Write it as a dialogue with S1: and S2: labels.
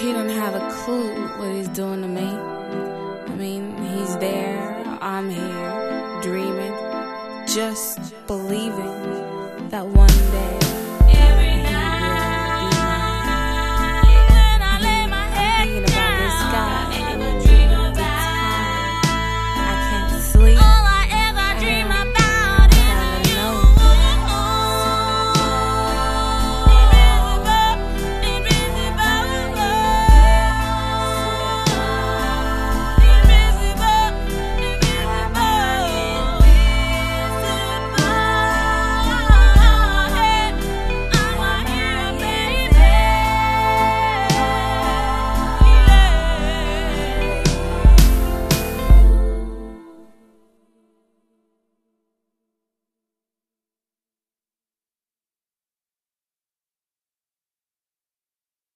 S1: He don't have a clue what he's doing to me. I mean, he's there, I'm here, dreaming, just believing that one day